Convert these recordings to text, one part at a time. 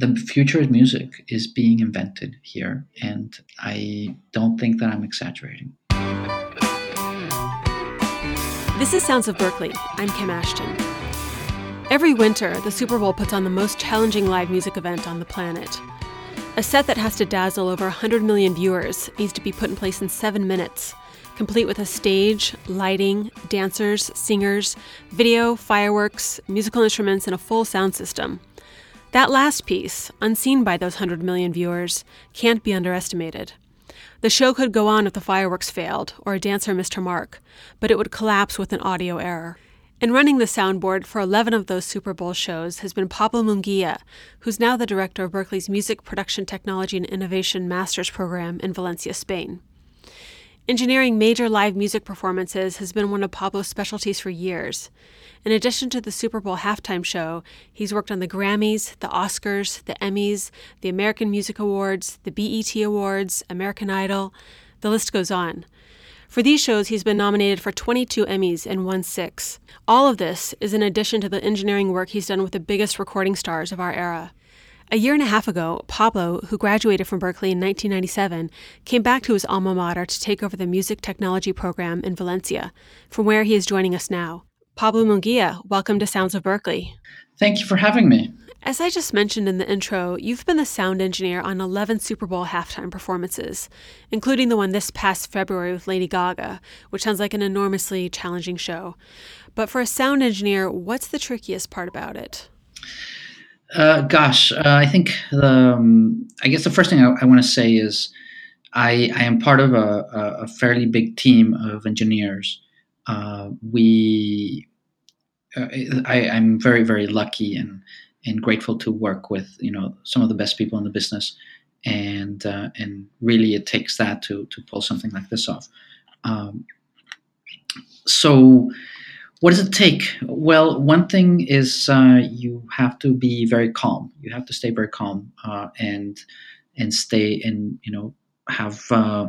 the future of music is being invented here, and I don't think that I'm exaggerating. This is Sounds of Berklee. I'm Kim Ashton. Every winter, the Super Bowl puts on the most challenging live music event on the planet. A set that has to dazzle over 100 million viewers needs to be put in place in seven minutes, complete with a stage, lighting, dancers, singers, video, fireworks, musical instruments, and a full sound system. That last piece, unseen by those 100 million viewers, can't be underestimated. The show could go on if the fireworks failed or a dancer missed her mark, but it would collapse with an audio error. And running the soundboard for 11 of those Super Bowl shows has been Pablo Munguía, who's now the director of Berklee's Music Production Technology and Innovation Master's Program in Valencia, Spain. Engineering major live music performances has been one of Pablo's specialties for years. In addition to the Super Bowl halftime show, he's worked on the Grammys, the Oscars, the Emmys, the American Music Awards, the BET Awards, American Idol. The list goes on. For these shows, he's been nominated for 22 Emmys and won six. All of this is in addition to the engineering work he's done with the biggest recording stars of our era. A year and a half ago, Pablo, who graduated from Berklee in 1997, came back to his alma mater to take over the music technology program in Valencia, from where he is joining us now. Pablo Munguía, welcome to Sounds of Berklee. Thank you for having me. As I just mentioned in the intro, you've been the sound engineer on 11 Super Bowl halftime performances, including the one this past February with Lady Gaga, which sounds like an enormously challenging show. But for a sound engineer, what's the trickiest part about it? Uh, gosh, uh, I think the, um, I guess the first thing I, I want to say is I, I am part of a, a, fairly big team of engineers. Uh, we, uh, I, I'm very, very lucky and, and grateful to work with, you know, some of the best people in the business. And, uh, and really it takes that to, to pull something like this off. Um, so, what does it take? Well, one thing is uh, you have to be very calm. You have to stay very calm uh, and and stay and you know have uh,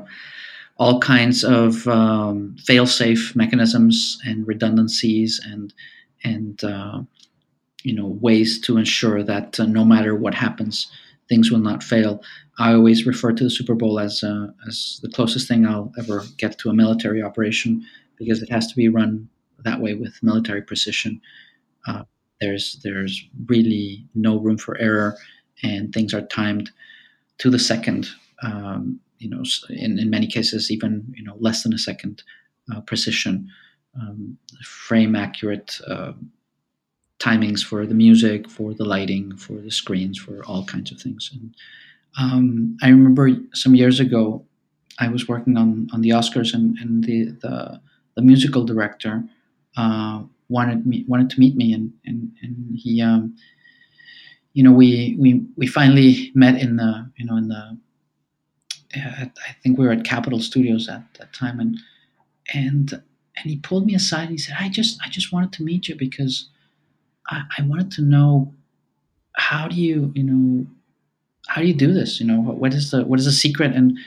all kinds of um, fail-safe mechanisms and redundancies and and uh, you know ways to ensure that uh, no matter what happens, things will not fail. I always refer to the Super Bowl as uh, as the closest thing I'll ever get to a military operation because it has to be run that way with military precision. Uh, there's there's really no room for error, and things are timed to the second. Um, you know, in, in many cases, even you know less than a second uh, precision, um, frame accurate uh, timings for the music, for the lighting, for the screens, for all kinds of things. And um, I remember some years ago, I was working on on the Oscars, and, and the, the the musical director uh, wanted me wanted to meet me, and and, and he, um, you know, we we we finally met in the you know in the I think we were at Capitol Studios at that time, and and and he pulled me aside and he said, "I just I just wanted to meet you because I, I wanted to know how do you you know how do you do this? You know what, what is the what is the secret?" And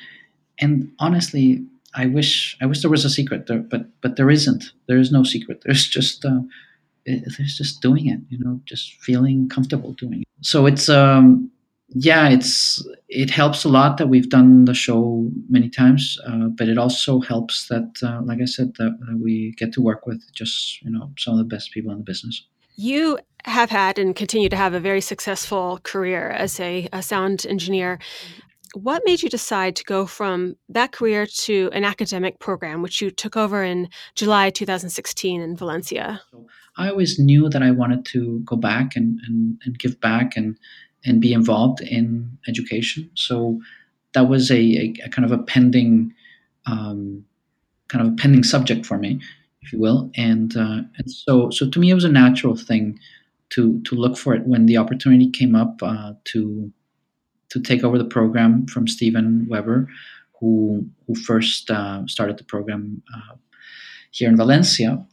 and honestly, I wish I wish there was a secret there, but but there isn't. There is no secret. There's just uh, there's just doing it. You know, just feeling comfortable doing it. So it's um yeah, it's it helps a lot that we've done the show many times, uh, but it also helps that, uh, like I said, that we get to work with just you know some of the best people in the business. You have had and continue to have a very successful career as a, a sound engineer what made you decide to go from that career to an academic program, which you took over in July 2016 in Valencia? I always knew that I wanted to go back and, and, and give back and, and be involved in education. So that was a, a, a kind of a pending, um, kind of a pending subject for me, if you will. And, uh, and so, so to me, it was a natural thing to, to look for it when the opportunity came up uh, to to take over the program from Stephen Webber, who who first uh, started the program uh, here in Valencia.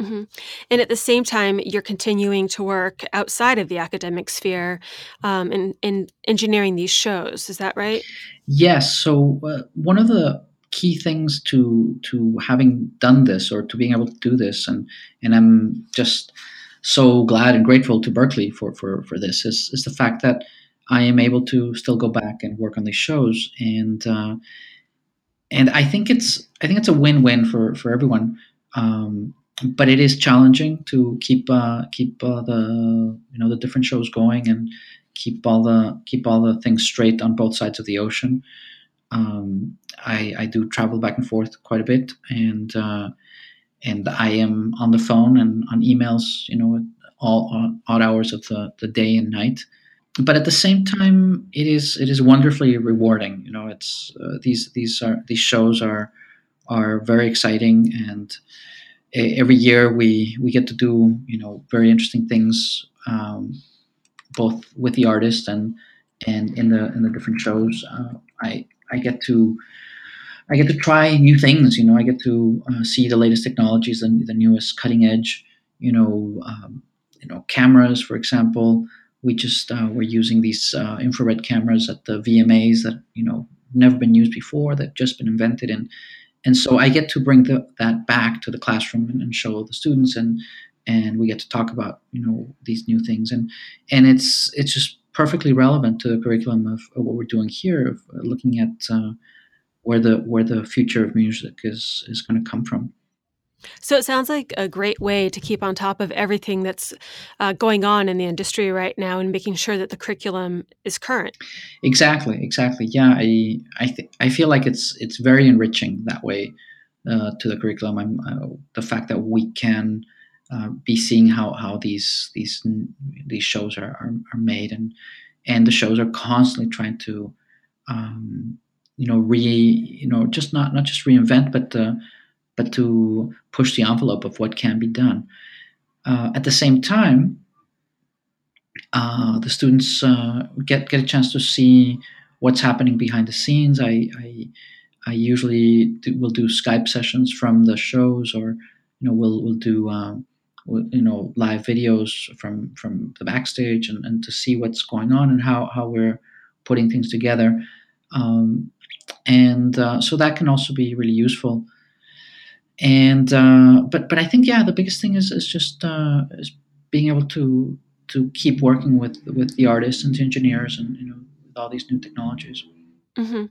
Mm-hmm. And at the same time, you're continuing to work outside of the academic sphere um, in, in engineering these shows. Is that right? Yes. So uh, one of the key things to to having done this or to being able to do this, and and I'm just so glad and grateful to Berklee for for for this is is the fact that I am able to still go back and work on these shows, and uh, and I think it's I think it's a win-win for for everyone. Um, but it is challenging to keep uh, keep uh, the you know the different shows going and keep all the keep all the things straight on both sides of the ocean. Um, I, I do travel back and forth quite a bit, and uh, and I am on the phone and on emails, you know, all odd hours of the, the day and night. But at the same time, it is it is wonderfully rewarding. You know, it's uh, these these are these shows are are very exciting, and every year we we get to do you know very interesting things, um, both with the artist and and in the in the different shows. Uh, I I get to I get to try new things. You know, I get to uh, see the latest technologies and the newest cutting edge. You know, um, you know, cameras, for example. We just uh, were using these uh, infrared cameras at the VMAs that you know never been used before. That just been invented, and and so I get to bring the, that back to the classroom and, and show the students, and and we get to talk about you know these new things, and and it's it's just perfectly relevant to the curriculum of, of what we're doing here, of uh, looking at uh, where the where the future of music is is going to come from. So it sounds like a great way to keep on top of everything that's uh, going on in the industry right now and making sure that the curriculum is current. Exactly, exactly. Yeah, I I th- I feel like it's it's very enriching that way uh, to the curriculum. Uh, the fact that we can uh, be seeing how, how these these these shows are, are, are made and and the shows are constantly trying to um, you know re you know just not not just reinvent but uh, but to push the envelope of what can be done. Uh, at the same time uh, the students uh, get get a chance to see what's happening behind the scenes. I I, I usually do, will do Skype sessions from the shows or you know we'll we'll do um, you know live videos from from the backstage and, and to see what's going on and how how we're putting things together. Um, and uh, so that can also be really useful. And uh, but but I think yeah, the biggest thing is is just uh, is being able to to keep working with with the artists and the engineers and you know with all these new technologies. Mm-hmm.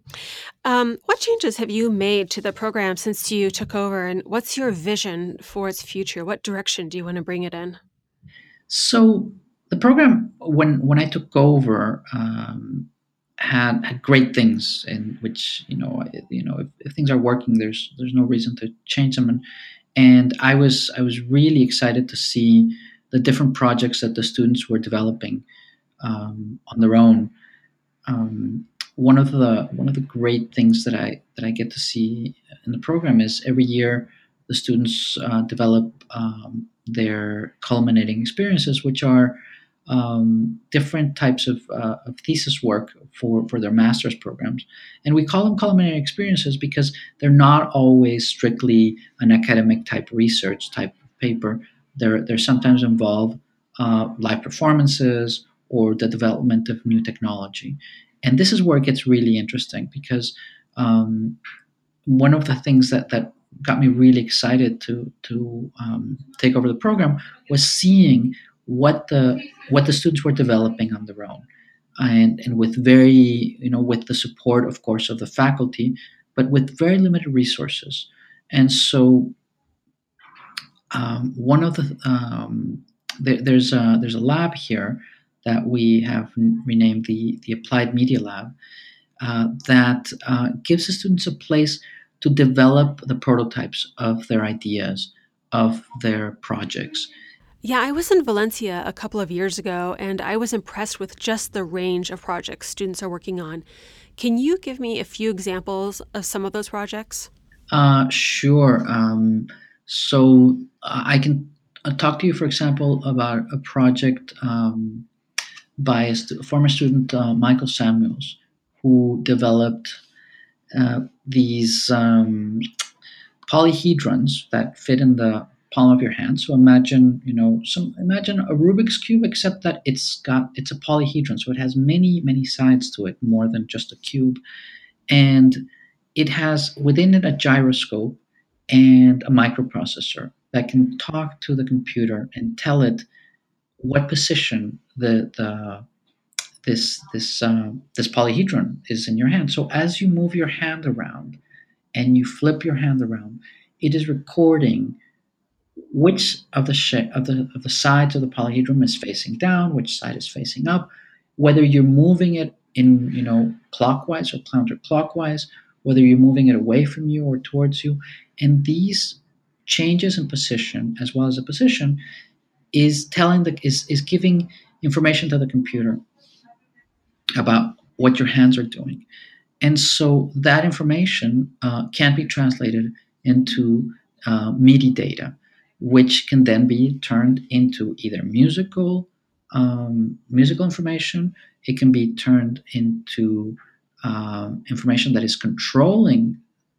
Um, what changes have you made to the program since you took over, and what's your vision for its future? What direction do you want to bring it in? So the program when when I took over. Um, had had great things in which you know you know if, if, things are working there's there's no reason to change them. And and I was I was really excited to see the different projects that the students were developing um, on their own. Um, one of the one of the great things that I that I get to see in the program is every year the students uh, develop um, their culminating experiences which are um, different types of, uh, of, thesis work for, for their master's programs. And we call them culminating experiences because they're not always strictly an academic type research type paper. They're, they're sometimes involve uh, live performances or the development of new technology. And this is where it gets really interesting because um, one of the things that, that got me really excited to, to um, take over the program was seeing what the what the students were developing on their own. And and with very you know with the support of course of the faculty but with very limited resources. And so um, one of the um, there, there's a there's a lab here that we have renamed the the applied media lab uh, that uh, gives the students a place to develop the prototypes of their ideas of their projects yeah, I was in Valencia a couple of years ago and I was impressed with just the range of projects students are working on. Can you give me a few examples of some of those projects? Uh, sure. Um, so uh, I can uh, talk to you, for example, about a project um, by a st- former student, uh, Michael Samuels, who developed uh, these um, polyhedrons that fit in the palm of your hand. So imagine, you know, some imagine a Rubik's cube, except that it's got it's a polyhedron, so it has many many sides to it, more than just a cube, and it has within it a gyroscope and a microprocessor that can talk to the computer and tell it what position the the this this uh, this polyhedron is in your hand. So as you move your hand around and you flip your hand around, it is recording which of the sh- of the of the sides of the polyhedron is facing down, which side is facing up, whether you're moving it in you know clockwise or counterclockwise, whether you're moving it away from you or towards you, and these changes in position as well as the position is telling the is is giving information to the computer about what your hands are doing. And so that information uh, can be translated into uh, MIDI data, which can then be turned into either musical um, musical information. It can be turned into um, information that is controlling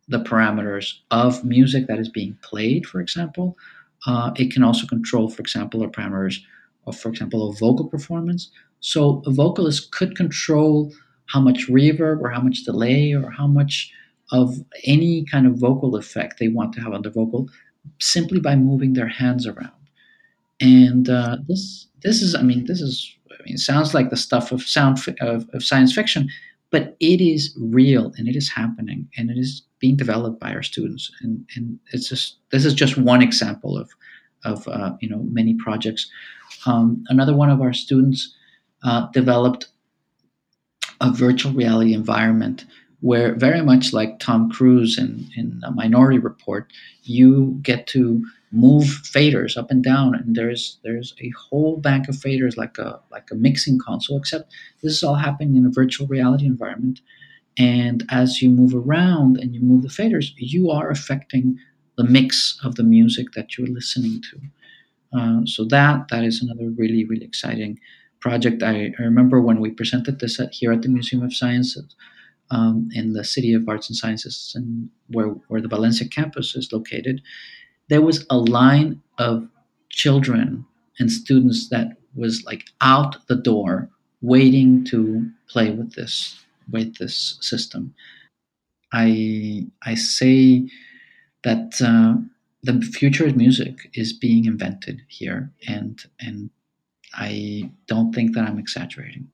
the parameters of music that is being played, for example. Uh, it can also control, for example, the parameters of, for example, a vocal performance. So a vocalist could control how much reverb or how much delay or how much of any kind of vocal effect they want to have on the vocal simply by moving their hands around. And uh, this this is I mean this is I mean sounds like the stuff of sound of, of science fiction, but it is real and it is happening and it is being developed by our students and and it's just this is just one example of of uh, you know many projects. Um, another one of our students uh, developed a virtual reality environment where very much like Tom Cruise in, in a Minority Report, you get to move faders up and down, and there's there's a whole bank of faders like a like a mixing console. Except this is all happening in a virtual reality environment, and as you move around and you move the faders, you are affecting the mix of the music that you're listening to. Uh, so that that is another really really exciting project. I, I remember when we presented this at, here at the Museum of Sciences um, in the City of Arts and Sciences, and where where the Valencia campus is located, there was a line of children and students that was like out the door waiting to play with this with this system. I I say that uh, the future of music is being invented here, and and I don't think that I'm exaggerating.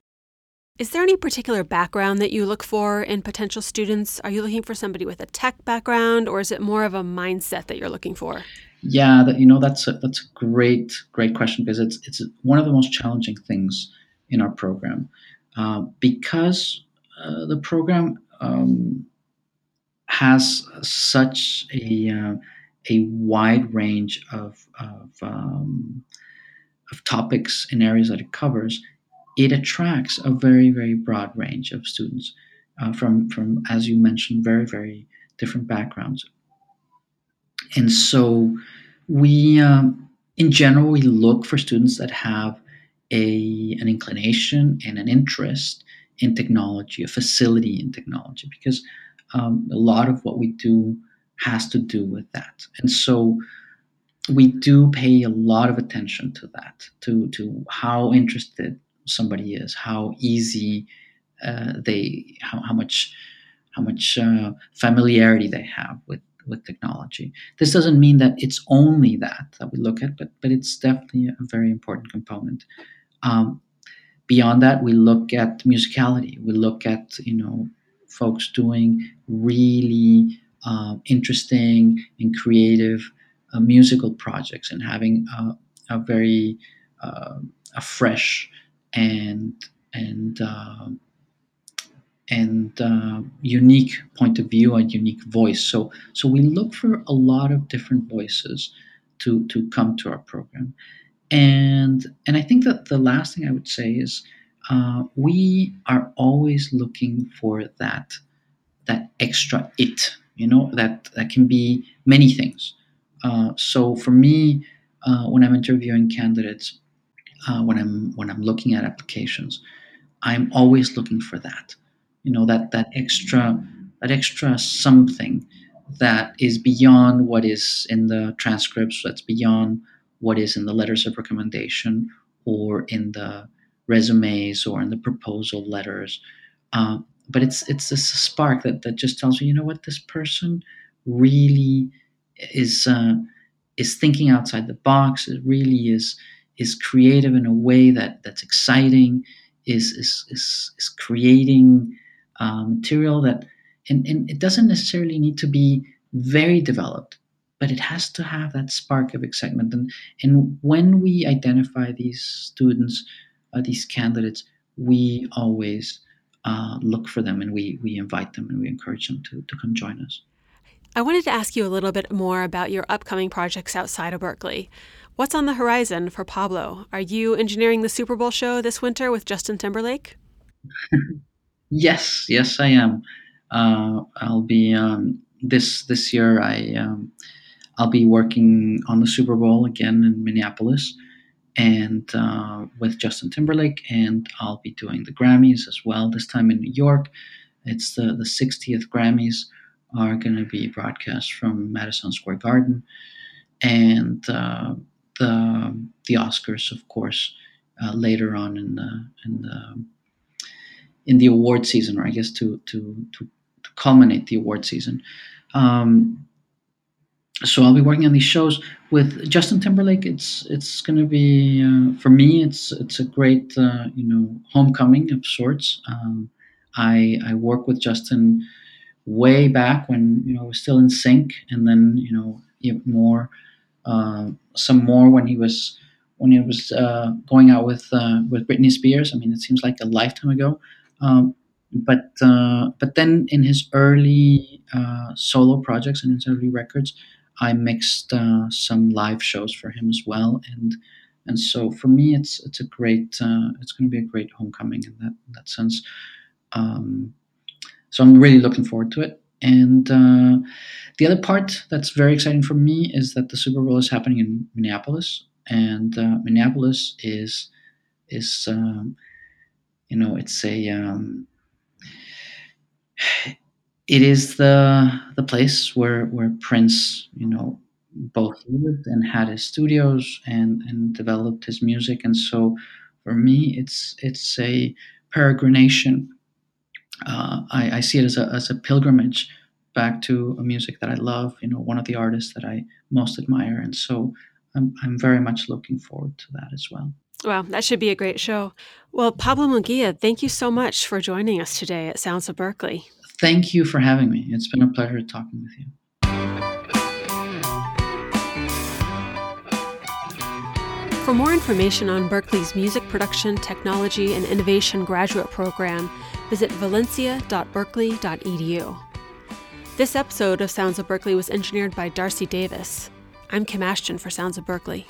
Is there any particular background that you look for in potential students? Are you looking for somebody with a tech background, or is it more of a mindset that you're looking for? Yeah, that, you know that's a, that's a great great question because it's it's one of the most challenging things in our program uh, because uh, the program um, has such a uh, a wide range of of, um, of topics and areas that it covers it attracts a very very broad range of students uh, from from as you mentioned very very different backgrounds. And so we um, in general we look for students that have a an inclination and an interest in technology a facility in technology because um, a lot of what we do has to do with that. And so we do pay a lot of attention to that to to how interested somebody is, how easy uh, they, how, how much, how much uh, familiarity they have with with technology. This doesn't mean that it's only that that we look at, but but it's definitely a very important component. Um, beyond that, we look at musicality. We look at you know folks doing really uh, interesting and creative uh, musical projects and having a, a very uh, a fresh and and uh, and uh, unique point of view and unique voice. So so we look for a lot of different voices to to come to our program, and and I think that the last thing I would say is uh, we are always looking for that that extra it. You know that that can be many things. Uh, so for me, uh, when I'm interviewing candidates, uh, when I'm when I'm looking at applications, I'm always looking for that. You know that that extra that extra something that is beyond what is in the transcripts. That's beyond what is in the letters of recommendation or in the resumes or in the proposal letters. Uh, but it's it's this spark that that just tells you, you know what, this person really is uh, is thinking outside the box. It really is is creative in a way that that's exciting is is is, is creating uh, material that, and, and it doesn't necessarily need to be very developed, but it has to have that spark of excitement. And and when we identify these students, uh, these candidates, we always uh, look for them and we we invite them and we encourage them to to come join us. I wanted to ask you a little bit more about your upcoming projects outside of Berklee. What's on the horizon for Pablo? Are you engineering the Super Bowl show this winter with Justin Timberlake? yes, yes, I am. Uh, I'll be um, this this year. I um, I'll be working on the Super Bowl again in Minneapolis, and uh, with Justin Timberlake, and I'll be doing the Grammys as well. This time in New York. It's the the 60th Grammys are going to be broadcast from Madison Square Garden, and uh, the the Oscars, of course, uh, later on in the in the in the award season, or I guess to to to, to culminate the award season. Um, so I'll be working on these shows with Justin Timberlake. It's it's going to be uh, for me. It's it's a great uh, you know homecoming of sorts. Um, I I work with Justin way back when you know was still NSYNC, and then you know more, uh, some more when he was when he was uh, going out with uh, with Britney Spears. I mean, it seems like a lifetime ago. Um, but uh, but then in his early uh, solo projects and his early records, I mixed some live shows for him as well, and and so for me, it's it's a great it's going to be a great homecoming in that in that sense. Um, so I'm really looking forward to it. And uh, the other part that's very exciting for me is that the Super Bowl is happening in Minneapolis, and uh, Minneapolis is is um, you know it's a um, it is the the place where where Prince you know both lived and had his studios and and developed his music, and so for me it's it's a peregrination uh, I, I, see it as a, as a pilgrimage back to a music that I love, you know, one of the artists that I most admire. And so I'm, I'm very much looking forward to that as well. Wow, that should be a great show. Well, Pablo Munguía, thank you so much for joining us today at Sounds of Berklee. Thank you for having me. It's been a pleasure talking with you. For more information on Berklee's Music Production, Technology, and Innovation graduate program, visit valencia.berklee.edu. This episode of Sounds of Berklee was engineered by Darcy Davis. I'm Kim Ashton for Sounds of Berklee.